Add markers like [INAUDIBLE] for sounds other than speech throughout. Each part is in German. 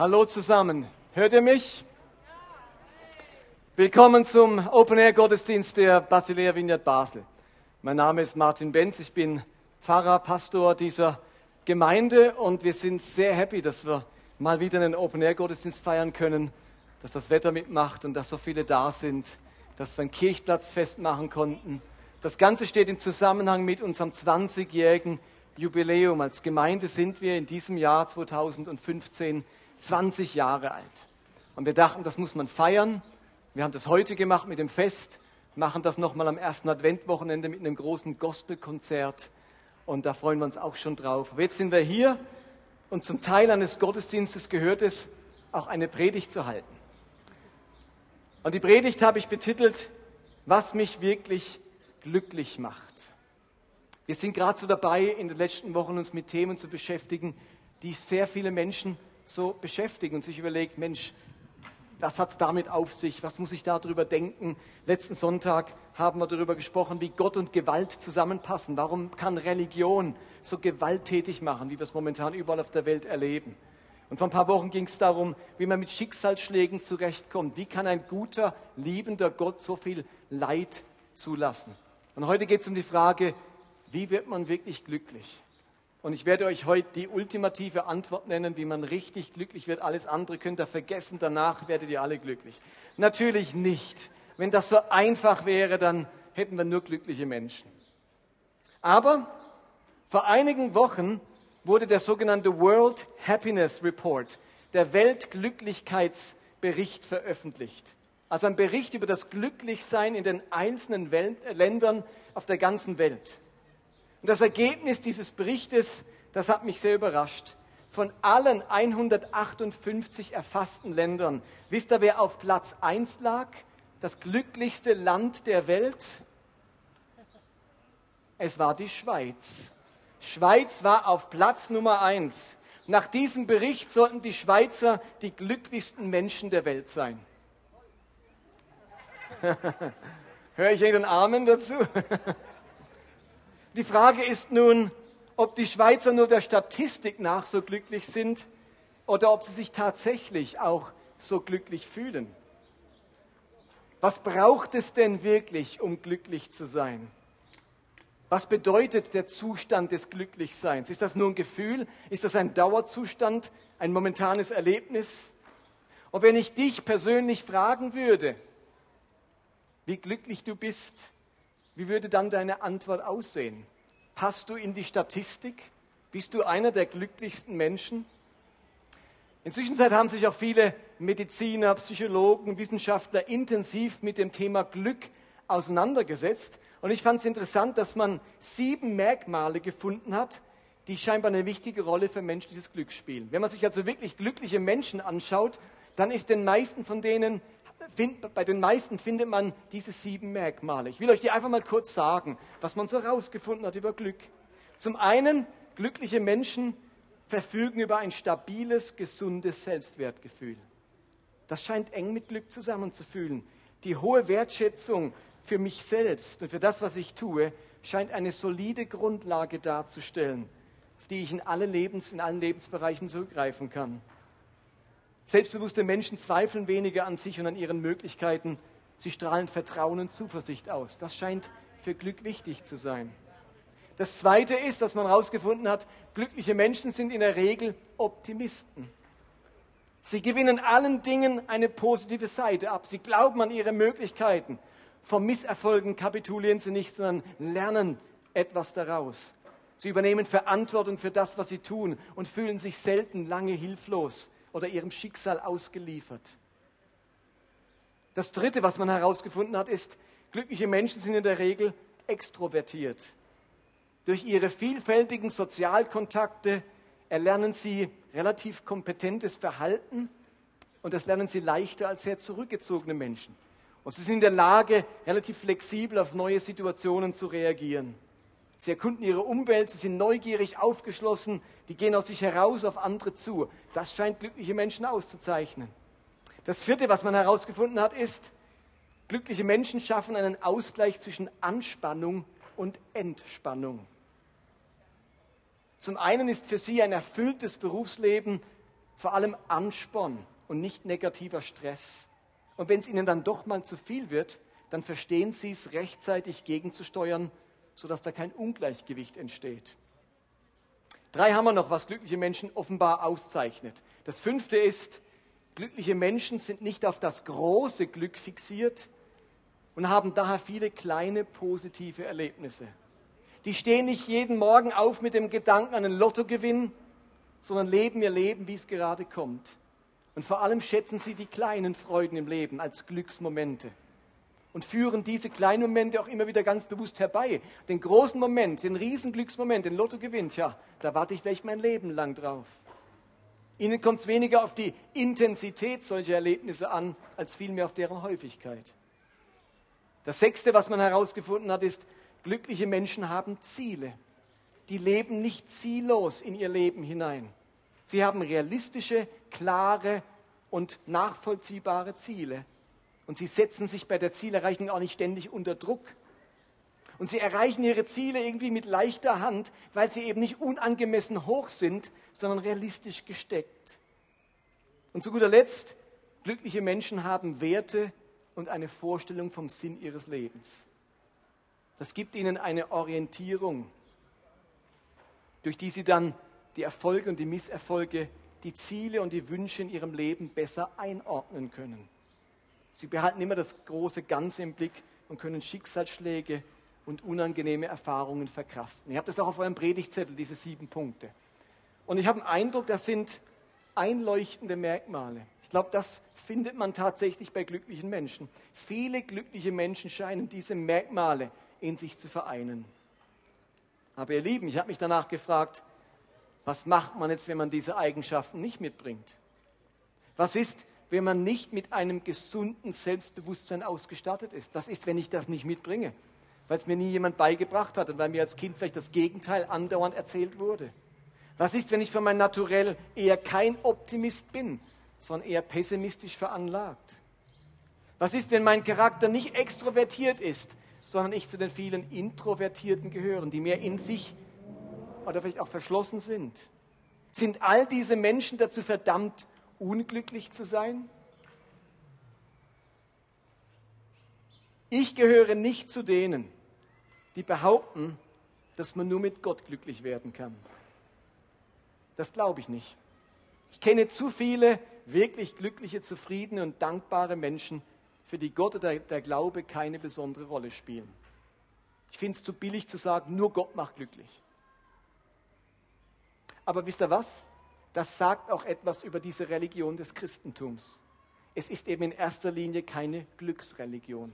Hallo zusammen. Hört ihr mich? Willkommen zum Open Air Gottesdienst der Basilea Vineyard Basel. Mein Name ist Martin Benz. Ich bin Pfarrer, Pastor dieser Gemeinde und wir sind sehr happy, dass wir mal wieder einen Open Air Gottesdienst feiern können, dass das Wetter mitmacht und dass so viele da sind, dass wir einen Kirchplatz festmachen konnten. Das Ganze steht im Zusammenhang mit unserem 20-jährigen Jubiläum. Als Gemeinde sind wir in diesem Jahr 2015 20 Jahre alt. Und wir dachten, das muss man feiern. Wir haben das heute gemacht mit dem Fest, machen das nochmal am ersten Adventwochenende mit einem großen Gospelkonzert. Und da freuen wir uns auch schon drauf. Aber jetzt sind wir hier und zum Teil eines Gottesdienstes gehört es, auch eine Predigt zu halten. Und die Predigt habe ich betitelt, was mich wirklich glücklich macht. Wir sind gerade so dabei, in den letzten Wochen uns mit Themen zu beschäftigen, die sehr viele Menschen so beschäftigen und sich überlegt, Mensch, was hat es damit auf sich? Was muss ich darüber denken? Letzten Sonntag haben wir darüber gesprochen, wie Gott und Gewalt zusammenpassen. Warum kann Religion so gewalttätig machen, wie wir es momentan überall auf der Welt erleben? Und vor ein paar Wochen ging es darum, wie man mit Schicksalsschlägen zurechtkommt. Wie kann ein guter, liebender Gott so viel Leid zulassen? Und heute geht es um die Frage, wie wird man wirklich glücklich? Und ich werde euch heute die ultimative Antwort nennen, wie man richtig glücklich wird. Alles andere könnt ihr vergessen, danach werdet ihr alle glücklich. Natürlich nicht. Wenn das so einfach wäre, dann hätten wir nur glückliche Menschen. Aber vor einigen Wochen wurde der sogenannte World Happiness Report, der Weltglücklichkeitsbericht veröffentlicht. Also ein Bericht über das Glücklichsein in den einzelnen Ländern auf der ganzen Welt. Und das Ergebnis dieses Berichtes, das hat mich sehr überrascht. Von allen 158 erfassten Ländern, wisst ihr, wer auf Platz 1 lag? Das glücklichste Land der Welt? Es war die Schweiz. Schweiz war auf Platz Nummer 1. Nach diesem Bericht sollten die Schweizer die glücklichsten Menschen der Welt sein. [LAUGHS] Höre ich irgendeinen Amen dazu? [LAUGHS] Die Frage ist nun, ob die Schweizer nur der Statistik nach so glücklich sind oder ob sie sich tatsächlich auch so glücklich fühlen. Was braucht es denn wirklich, um glücklich zu sein? Was bedeutet der Zustand des Glücklichseins? Ist das nur ein Gefühl? Ist das ein Dauerzustand, ein momentanes Erlebnis? Und wenn ich dich persönlich fragen würde, wie glücklich du bist, wie würde dann deine Antwort aussehen? Passt du in die Statistik? Bist du einer der glücklichsten Menschen? Inzwischen haben sich auch viele Mediziner, Psychologen, Wissenschaftler intensiv mit dem Thema Glück auseinandergesetzt. Und ich fand es interessant, dass man sieben Merkmale gefunden hat, die scheinbar eine wichtige Rolle für menschliches Glück spielen. Wenn man sich also wirklich glückliche Menschen anschaut, dann ist den meisten von denen find, bei den meisten findet man diese sieben Merkmale. Ich will euch die einfach mal kurz sagen, was man so herausgefunden hat über Glück. Zum einen, glückliche Menschen verfügen über ein stabiles, gesundes Selbstwertgefühl. Das scheint eng mit Glück zusammenzufühlen. Die hohe Wertschätzung für mich selbst und für das, was ich tue, scheint eine solide Grundlage darzustellen, auf die ich in, alle Lebens, in allen Lebensbereichen zurückgreifen kann. Selbstbewusste Menschen zweifeln weniger an sich und an ihren Möglichkeiten. Sie strahlen Vertrauen und Zuversicht aus. Das scheint für Glück wichtig zu sein. Das Zweite ist, dass man herausgefunden hat, glückliche Menschen sind in der Regel Optimisten. Sie gewinnen allen Dingen eine positive Seite ab. Sie glauben an ihre Möglichkeiten. Vom Misserfolgen kapitulieren sie nicht, sondern lernen etwas daraus. Sie übernehmen Verantwortung für das, was sie tun und fühlen sich selten lange hilflos oder ihrem Schicksal ausgeliefert. Das Dritte, was man herausgefunden hat, ist, glückliche Menschen sind in der Regel extrovertiert. Durch ihre vielfältigen Sozialkontakte erlernen sie relativ kompetentes Verhalten und das lernen sie leichter als sehr zurückgezogene Menschen. Und sie sind in der Lage, relativ flexibel auf neue Situationen zu reagieren. Sie erkunden ihre Umwelt, sie sind neugierig, aufgeschlossen, die gehen aus sich heraus auf andere zu. Das scheint glückliche Menschen auszuzeichnen. Das vierte, was man herausgefunden hat, ist, glückliche Menschen schaffen einen Ausgleich zwischen Anspannung und Entspannung. Zum einen ist für sie ein erfülltes Berufsleben vor allem Ansporn und nicht negativer Stress. Und wenn es ihnen dann doch mal zu viel wird, dann verstehen sie es rechtzeitig gegenzusteuern, sodass da kein Ungleichgewicht entsteht. Drei haben wir noch, was glückliche Menschen offenbar auszeichnet. Das fünfte ist, glückliche Menschen sind nicht auf das große Glück fixiert und haben daher viele kleine positive Erlebnisse. Die stehen nicht jeden Morgen auf mit dem Gedanken an einen Lottogewinn, sondern leben ihr Leben, wie es gerade kommt. Und vor allem schätzen sie die kleinen Freuden im Leben als Glücksmomente und führen diese kleinen Momente auch immer wieder ganz bewusst herbei. Den großen Moment, den Riesenglücksmoment, den Lotto gewinnt, ja, da warte ich vielleicht mein Leben lang drauf. Ihnen kommt es weniger auf die Intensität solcher Erlebnisse an, als vielmehr auf deren Häufigkeit. Das sechste, was man herausgefunden hat, ist, glückliche Menschen haben Ziele. Die leben nicht ziellos in ihr Leben hinein. Sie haben realistische, klare und nachvollziehbare Ziele. Und sie setzen sich bei der Zielerreichung auch nicht ständig unter Druck. Und sie erreichen ihre Ziele irgendwie mit leichter Hand, weil sie eben nicht unangemessen hoch sind, sondern realistisch gesteckt. Und zu guter Letzt, glückliche Menschen haben Werte und eine Vorstellung vom Sinn ihres Lebens. Das gibt ihnen eine Orientierung, durch die sie dann die Erfolge und die Misserfolge, die Ziele und die Wünsche in ihrem Leben besser einordnen können. Sie behalten immer das große Ganze im Blick und können Schicksalsschläge und unangenehme Erfahrungen verkraften. Ihr habt das auch auf eurem Predigtzettel, diese sieben Punkte. Und ich habe den Eindruck, das sind einleuchtende Merkmale. Ich glaube, das findet man tatsächlich bei glücklichen Menschen. Viele glückliche Menschen scheinen diese Merkmale in sich zu vereinen. Aber ihr Lieben, ich habe mich danach gefragt, was macht man jetzt, wenn man diese Eigenschaften nicht mitbringt? Was ist, wenn man nicht mit einem gesunden Selbstbewusstsein ausgestattet ist? Was ist, wenn ich das nicht mitbringe? Weil es mir nie jemand beigebracht hat und weil mir als Kind vielleicht das Gegenteil andauernd erzählt wurde. Was ist, wenn ich für mein Naturell eher kein Optimist bin, sondern eher pessimistisch veranlagt? Was ist, wenn mein Charakter nicht extrovertiert ist, sondern ich zu den vielen Introvertierten gehöre, die mehr in sich oder vielleicht auch verschlossen sind? Sind all diese Menschen dazu verdammt, unglücklich zu sein? Ich gehöre nicht zu denen, die behaupten, dass man nur mit Gott glücklich werden kann. Das glaube ich nicht. Ich kenne zu viele wirklich glückliche, zufriedene und dankbare Menschen, für die Gott oder der Glaube keine besondere Rolle spielen. Ich finde es zu billig zu sagen, nur Gott macht glücklich. Aber wisst ihr was? Das sagt auch etwas über diese Religion des Christentums. Es ist eben in erster Linie keine Glücksreligion.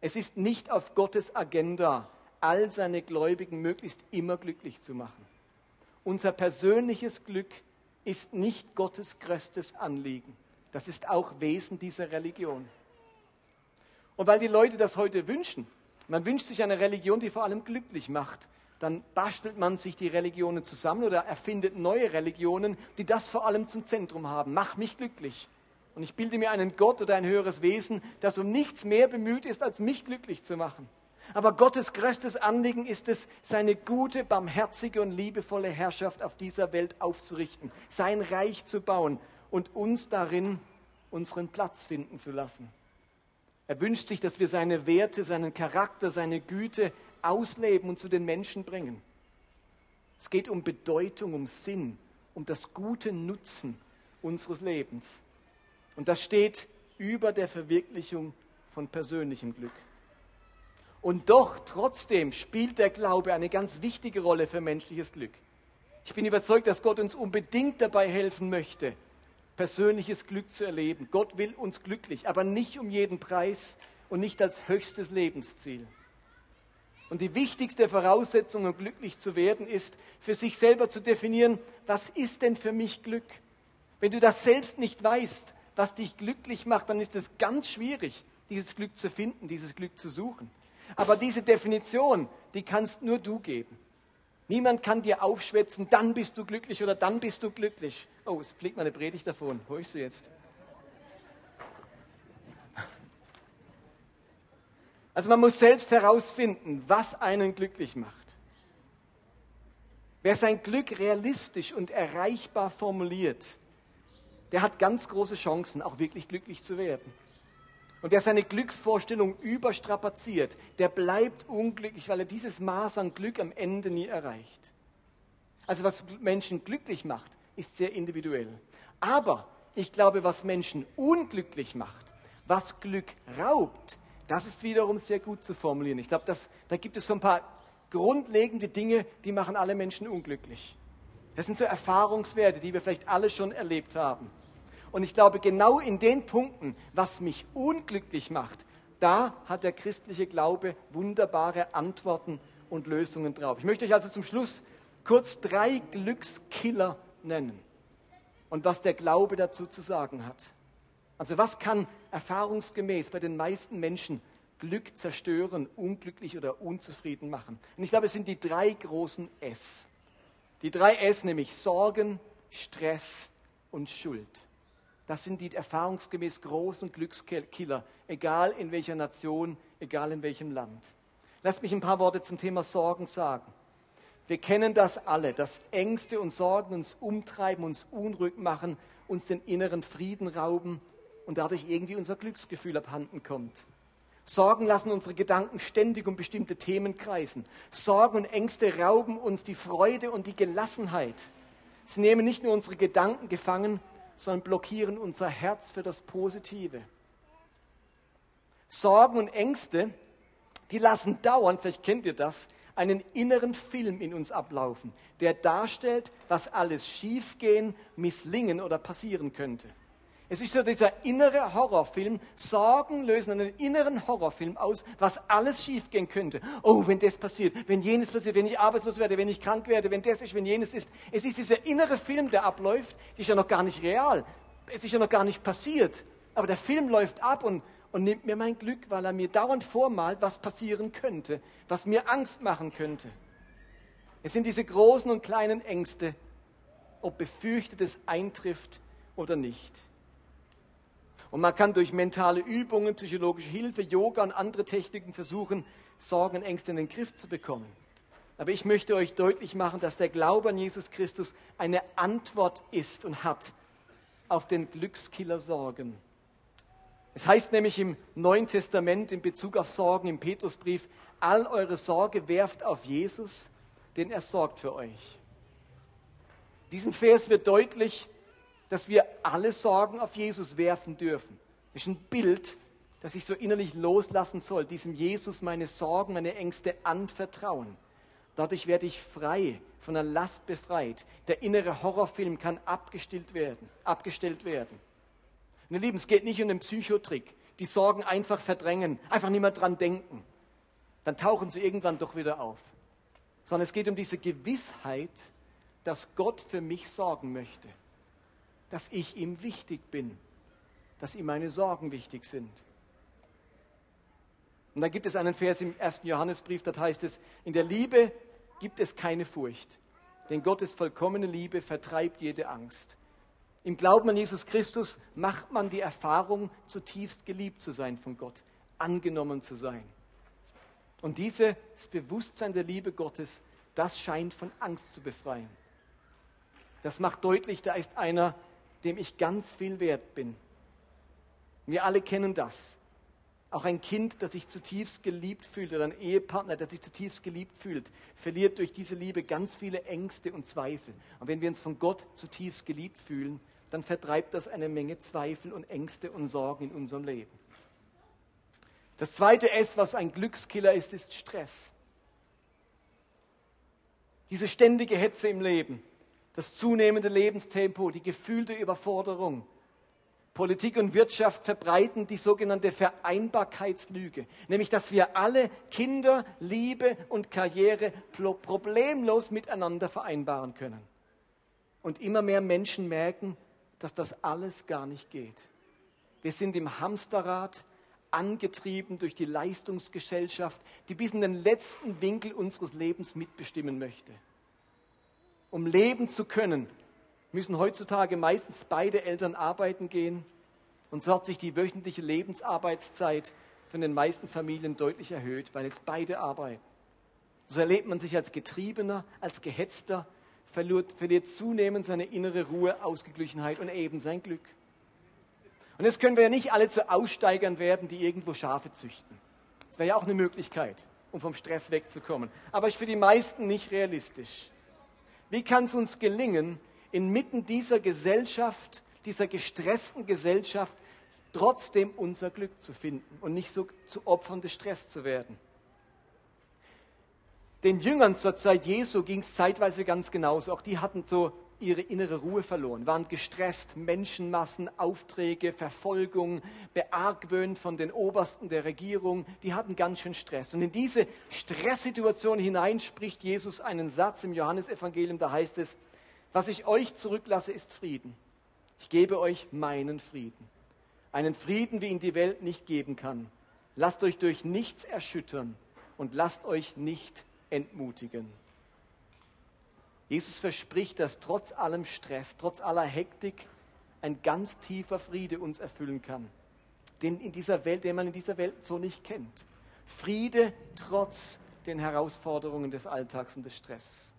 Es ist nicht auf Gottes Agenda, all seine Gläubigen möglichst immer glücklich zu machen. Unser persönliches Glück ist nicht Gottes größtes Anliegen. Das ist auch Wesen dieser Religion. Und weil die Leute das heute wünschen, man wünscht sich eine Religion, die vor allem glücklich macht, dann bastelt man sich die Religionen zusammen oder erfindet neue Religionen, die das vor allem zum Zentrum haben. Mach mich glücklich. Und ich bilde mir einen Gott oder ein höheres Wesen, das um nichts mehr bemüht ist, als mich glücklich zu machen. Aber Gottes größtes Anliegen ist es, seine gute, barmherzige und liebevolle Herrschaft auf dieser Welt aufzurichten, sein Reich zu bauen und uns darin unseren Platz finden zu lassen. Er wünscht sich, dass wir seine Werte, seinen Charakter, seine Güte ausleben und zu den Menschen bringen. Es geht um Bedeutung, um Sinn, um das gute Nutzen unseres Lebens. Und das steht über der Verwirklichung von persönlichem Glück. Und doch, trotzdem spielt der Glaube eine ganz wichtige Rolle für menschliches Glück. Ich bin überzeugt, dass Gott uns unbedingt dabei helfen möchte, persönliches Glück zu erleben. Gott will uns glücklich, aber nicht um jeden Preis und nicht als höchstes Lebensziel. Und die wichtigste Voraussetzung, um glücklich zu werden, ist, für sich selber zu definieren, was ist denn für mich Glück? Wenn du das selbst nicht weißt, was dich glücklich macht, dann ist es ganz schwierig, dieses Glück zu finden, dieses Glück zu suchen. Aber diese Definition, die kannst nur du geben. Niemand kann dir aufschwätzen, dann bist du glücklich oder dann bist du glücklich. Oh, es fliegt meine Predigt davon. Hör ich sie jetzt? Also man muss selbst herausfinden, was einen glücklich macht. Wer sein Glück realistisch und erreichbar formuliert, der hat ganz große Chancen, auch wirklich glücklich zu werden. Und wer seine Glücksvorstellung überstrapaziert, der bleibt unglücklich, weil er dieses Maß an Glück am Ende nie erreicht. Also was Menschen glücklich macht, ist sehr individuell. Aber ich glaube, was Menschen unglücklich macht, was Glück raubt, das ist wiederum sehr gut zu formulieren. Ich glaube, da gibt es so ein paar grundlegende Dinge, die machen alle Menschen unglücklich. Das sind so Erfahrungswerte, die wir vielleicht alle schon erlebt haben. Und ich glaube, genau in den Punkten, was mich unglücklich macht, da hat der christliche Glaube wunderbare Antworten und Lösungen drauf. Ich möchte euch also zum Schluss kurz drei Glückskiller nennen und was der Glaube dazu zu sagen hat. Also was kann erfahrungsgemäß bei den meisten Menschen Glück zerstören, unglücklich oder unzufrieden machen? Und ich glaube, es sind die drei großen S. Die drei S, nämlich Sorgen, Stress und Schuld. Das sind die erfahrungsgemäß großen Glückskiller, egal in welcher Nation, egal in welchem Land. Lasst mich ein paar Worte zum Thema Sorgen sagen. Wir kennen das alle, dass Ängste und Sorgen uns umtreiben, uns unruhig machen, uns den inneren Frieden rauben und dadurch irgendwie unser Glücksgefühl abhanden kommt. Sorgen lassen unsere Gedanken ständig um bestimmte Themen kreisen. Sorgen und Ängste rauben uns die Freude und die Gelassenheit. Sie nehmen nicht nur unsere Gedanken gefangen, sondern blockieren unser Herz für das Positive. Sorgen und Ängste, die lassen dauernd, vielleicht kennt ihr das, einen inneren Film in uns ablaufen, der darstellt, was alles schiefgehen, misslingen oder passieren könnte. Es ist so dieser innere Horrorfilm. Sorgen lösen einen inneren Horrorfilm aus, was alles schiefgehen könnte. Oh, wenn das passiert, wenn jenes passiert, wenn ich arbeitslos werde, wenn ich krank werde, wenn das ist, wenn jenes ist. Es ist dieser innere Film, der abläuft, die ist ja noch gar nicht real. Es ist ja noch gar nicht passiert. Aber der Film läuft ab und, und nimmt mir mein Glück, weil er mir dauernd vormalt, was passieren könnte, was mir Angst machen könnte. Es sind diese großen und kleinen Ängste, ob befürchtetes eintrifft oder nicht. Und man kann durch mentale Übungen, psychologische Hilfe, Yoga und andere Techniken versuchen, Sorgen und Ängste in den Griff zu bekommen. Aber ich möchte euch deutlich machen, dass der Glaube an Jesus Christus eine Antwort ist und hat auf den Glückskiller Sorgen. Es heißt nämlich im Neuen Testament in Bezug auf Sorgen im Petrusbrief, all eure Sorge werft auf Jesus, denn er sorgt für euch. Diesem Vers wird deutlich, dass wir alle Sorgen auf Jesus werfen dürfen. Das ist ein Bild, das ich so innerlich loslassen soll, diesem Jesus meine Sorgen, meine Ängste anvertrauen. Dadurch werde ich frei, von der Last befreit. Der innere Horrorfilm kann abgestellt werden, abgestellt werden. Meine Lieben, es geht nicht um den Psychotrick. Die Sorgen einfach verdrängen, einfach nicht mehr dran denken. Dann tauchen sie irgendwann doch wieder auf. Sondern es geht um diese Gewissheit, dass Gott für mich sorgen möchte dass ich ihm wichtig bin, dass ihm meine Sorgen wichtig sind. Und dann gibt es einen Vers im ersten Johannesbrief, da heißt es, in der Liebe gibt es keine Furcht, denn Gottes vollkommene Liebe vertreibt jede Angst. Im Glauben an Jesus Christus macht man die Erfahrung, zutiefst geliebt zu sein von Gott, angenommen zu sein. Und dieses Bewusstsein der Liebe Gottes, das scheint von Angst zu befreien. Das macht deutlich, da ist einer, dem ich ganz viel wert bin. Wir alle kennen das. Auch ein Kind, das sich zutiefst geliebt fühlt oder ein Ehepartner, der sich zutiefst geliebt fühlt, verliert durch diese Liebe ganz viele Ängste und Zweifel. Und wenn wir uns von Gott zutiefst geliebt fühlen, dann vertreibt das eine Menge Zweifel und Ängste und Sorgen in unserem Leben. Das zweite S, was ein Glückskiller ist, ist Stress. Diese ständige Hetze im Leben, das zunehmende Lebenstempo, die gefühlte Überforderung. Politik und Wirtschaft verbreiten die sogenannte Vereinbarkeitslüge, nämlich dass wir alle Kinder, Liebe und Karriere problemlos miteinander vereinbaren können. Und immer mehr Menschen merken, dass das alles gar nicht geht. Wir sind im Hamsterrad, angetrieben durch die Leistungsgesellschaft, die bis in den letzten Winkel unseres Lebens mitbestimmen möchte um leben zu können, müssen heutzutage meistens beide Eltern arbeiten gehen. Und so hat sich die wöchentliche Lebensarbeitszeit von den meisten Familien deutlich erhöht, weil jetzt beide arbeiten. So erlebt man sich als Getriebener, als Gehetzter, verliert, verliert zunehmend seine innere Ruhe, Ausgeglichenheit und eben sein Glück. Und jetzt können wir ja nicht alle zu Aussteigern werden, die irgendwo Schafe züchten. Das wäre ja auch eine Möglichkeit, um vom Stress wegzukommen. Aber ist für die meisten nicht realistisch. Wie kann es uns gelingen, inmitten dieser Gesellschaft, dieser gestressten Gesellschaft, trotzdem unser Glück zu finden und nicht so zu Opfern des Stress zu werden? Den Jüngern zur Zeit Jesu ging es zeitweise ganz genauso. Auch die hatten so ihre innere Ruhe verloren, waren gestresst, Menschenmassen, Aufträge, Verfolgung, beargwöhnt von den Obersten der Regierung, die hatten ganz schön Stress. Und in diese Stresssituation hinein spricht Jesus einen Satz im Johannesevangelium, da heißt es, was ich euch zurücklasse, ist Frieden. Ich gebe euch meinen Frieden. Einen Frieden, wie ihn die Welt nicht geben kann. Lasst euch durch nichts erschüttern und lasst euch nicht entmutigen. Jesus verspricht, dass trotz allem Stress, trotz aller Hektik ein ganz tiefer Friede uns erfüllen kann, den, in dieser Welt, den man in dieser Welt so nicht kennt. Friede trotz den Herausforderungen des Alltags und des Stresses.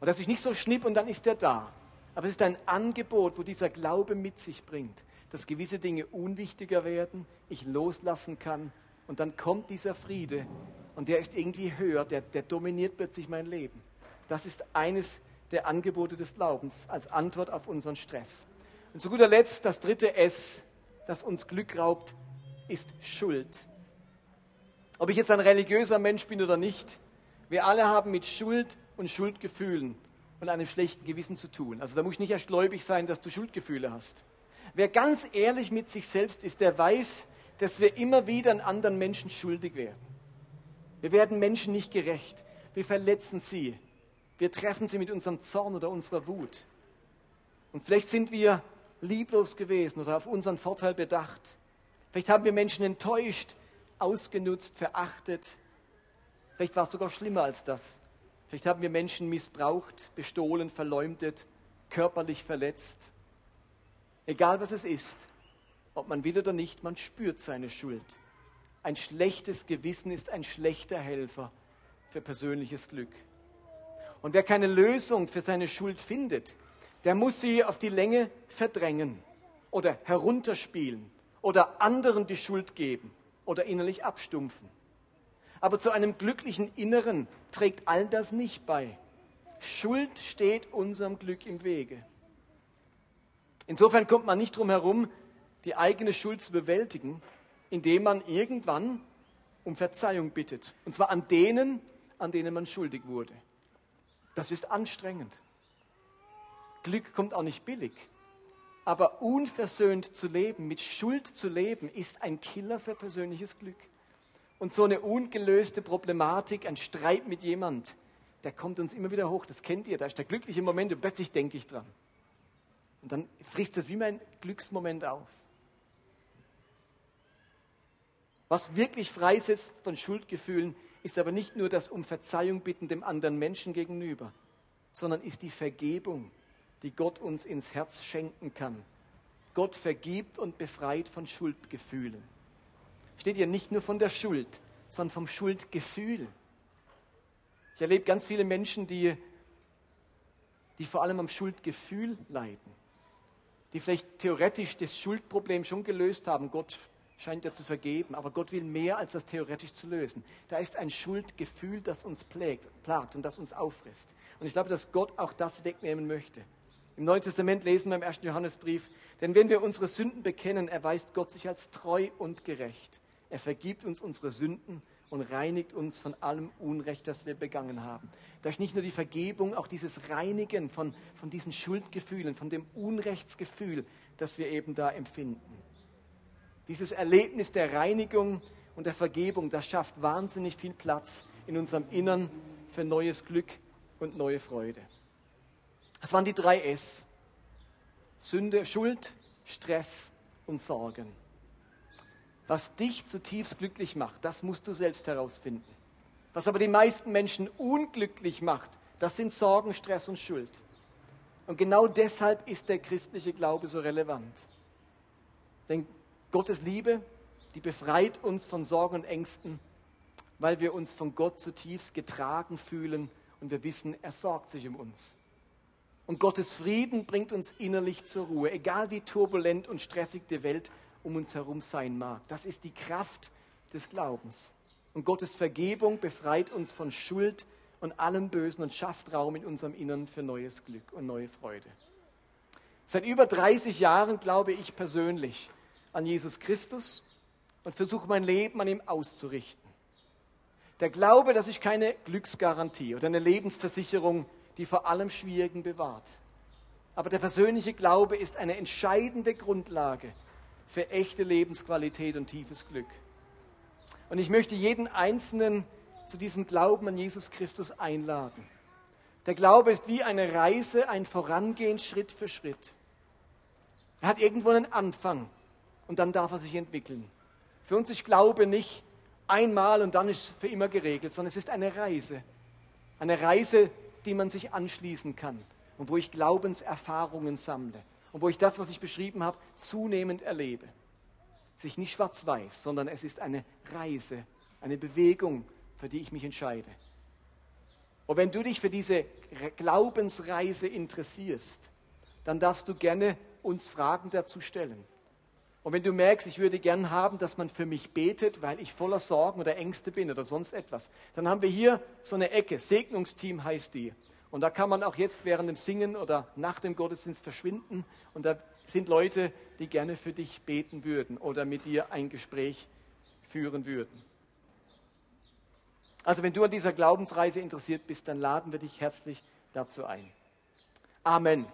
Und das ist nicht so schnipp und dann ist er da. Aber es ist ein Angebot, wo dieser Glaube mit sich bringt, dass gewisse Dinge unwichtiger werden, ich loslassen kann und dann kommt dieser Friede und der ist irgendwie höher, der, der dominiert plötzlich mein Leben. Das ist eines der Angebote des Glaubens als Antwort auf unseren Stress. Und zu guter Letzt, das dritte S, das uns Glück raubt, ist Schuld. Ob ich jetzt ein religiöser Mensch bin oder nicht, wir alle haben mit Schuld und Schuldgefühlen und einem schlechten Gewissen zu tun. Also da muss nicht erst gläubig sein, dass du Schuldgefühle hast. Wer ganz ehrlich mit sich selbst ist, der weiß, dass wir immer wieder an anderen Menschen schuldig werden. Wir werden Menschen nicht gerecht. Wir verletzen sie. Wir treffen sie mit unserem Zorn oder unserer Wut. Und vielleicht sind wir lieblos gewesen oder auf unseren Vorteil bedacht. Vielleicht haben wir Menschen enttäuscht, ausgenutzt, verachtet. Vielleicht war es sogar schlimmer als das. Vielleicht haben wir Menschen missbraucht, bestohlen, verleumdet, körperlich verletzt. Egal was es ist, ob man will oder nicht, man spürt seine Schuld. Ein schlechtes Gewissen ist ein schlechter Helfer für persönliches Glück. Und wer keine Lösung für seine Schuld findet, der muss sie auf die Länge verdrängen oder herunterspielen oder anderen die Schuld geben oder innerlich abstumpfen. Aber zu einem glücklichen Inneren trägt all das nicht bei. Schuld steht unserem Glück im Wege. Insofern kommt man nicht drum herum, die eigene Schuld zu bewältigen, indem man irgendwann um Verzeihung bittet. Und zwar an denen, an denen man schuldig wurde. Das ist anstrengend. Glück kommt auch nicht billig. Aber unversöhnt zu leben, mit Schuld zu leben, ist ein Killer für persönliches Glück. Und so eine ungelöste Problematik, ein Streit mit jemand, der kommt uns immer wieder hoch. Das kennt ihr. Da ist der glückliche Moment und plötzlich denke ich dran. Und dann frisst das wie mein Glücksmoment auf. Was wirklich freisetzt von Schuldgefühlen, ist aber nicht nur das um Verzeihung bitten dem anderen Menschen gegenüber, sondern ist die Vergebung, die Gott uns ins Herz schenken kann. Gott vergibt und befreit von Schuldgefühlen. Steht hier nicht nur von der Schuld, sondern vom Schuldgefühl. Ich erlebe ganz viele Menschen, die, die vor allem am Schuldgefühl leiden, die vielleicht theoretisch das Schuldproblem schon gelöst haben. Gott scheint er zu vergeben, aber Gott will mehr, als das theoretisch zu lösen. Da ist ein Schuldgefühl, das uns plägt, plagt und das uns auffrisst. Und ich glaube, dass Gott auch das wegnehmen möchte. Im Neuen Testament lesen wir im ersten Johannesbrief, denn wenn wir unsere Sünden bekennen, erweist Gott sich als treu und gerecht. Er vergibt uns unsere Sünden und reinigt uns von allem Unrecht, das wir begangen haben. Da ist nicht nur die Vergebung, auch dieses Reinigen von, von diesen Schuldgefühlen, von dem Unrechtsgefühl, das wir eben da empfinden. Dieses Erlebnis der Reinigung und der Vergebung, das schafft wahnsinnig viel Platz in unserem Innern für neues Glück und neue Freude. Das waren die drei S. Sünde, Schuld, Stress und Sorgen. Was dich zutiefst glücklich macht, das musst du selbst herausfinden. Was aber die meisten Menschen unglücklich macht, das sind Sorgen, Stress und Schuld. Und genau deshalb ist der christliche Glaube so relevant. Denn Gottes Liebe, die befreit uns von Sorgen und Ängsten, weil wir uns von Gott zutiefst getragen fühlen und wir wissen, er sorgt sich um uns. Und Gottes Frieden bringt uns innerlich zur Ruhe, egal wie turbulent und stressig die Welt um uns herum sein mag. Das ist die Kraft des Glaubens. Und Gottes Vergebung befreit uns von Schuld und allem Bösen und schafft Raum in unserem Innern für neues Glück und neue Freude. Seit über 30 Jahren glaube ich persönlich an Jesus Christus und versuche mein Leben an ihm auszurichten. Der Glaube, dass ich keine Glücksgarantie oder eine Lebensversicherung, die vor allem Schwierigen bewahrt. Aber der persönliche Glaube ist eine entscheidende Grundlage für echte Lebensqualität und tiefes Glück. Und ich möchte jeden Einzelnen zu diesem Glauben an Jesus Christus einladen. Der Glaube ist wie eine Reise, ein Vorangehen Schritt für Schritt. Er hat irgendwo einen Anfang und dann darf er sich entwickeln. Für uns ist Glaube nicht einmal und dann ist für immer geregelt, sondern es ist eine Reise. Eine Reise, die man sich anschließen kann und wo ich Glaubenserfahrungen sammle und wo ich das, was ich beschrieben habe, zunehmend erlebe. Es ist nicht schwarz-weiß, sondern es ist eine Reise, eine Bewegung, für die ich mich entscheide. Und wenn du dich für diese Glaubensreise interessierst, dann darfst du gerne uns Fragen dazu stellen. Und wenn du merkst, ich würde gern haben, dass man für mich betet, weil ich voller Sorgen oder Ängste bin oder sonst etwas, dann haben wir hier so eine Ecke, Segnungsteam heißt die. Und da kann man auch jetzt während dem Singen oder nach dem Gottesdienst verschwinden. Und da sind Leute, die gerne für dich beten würden oder mit dir ein Gespräch führen würden. Also wenn du an dieser Glaubensreise interessiert bist, dann laden wir dich herzlich dazu ein. Amen.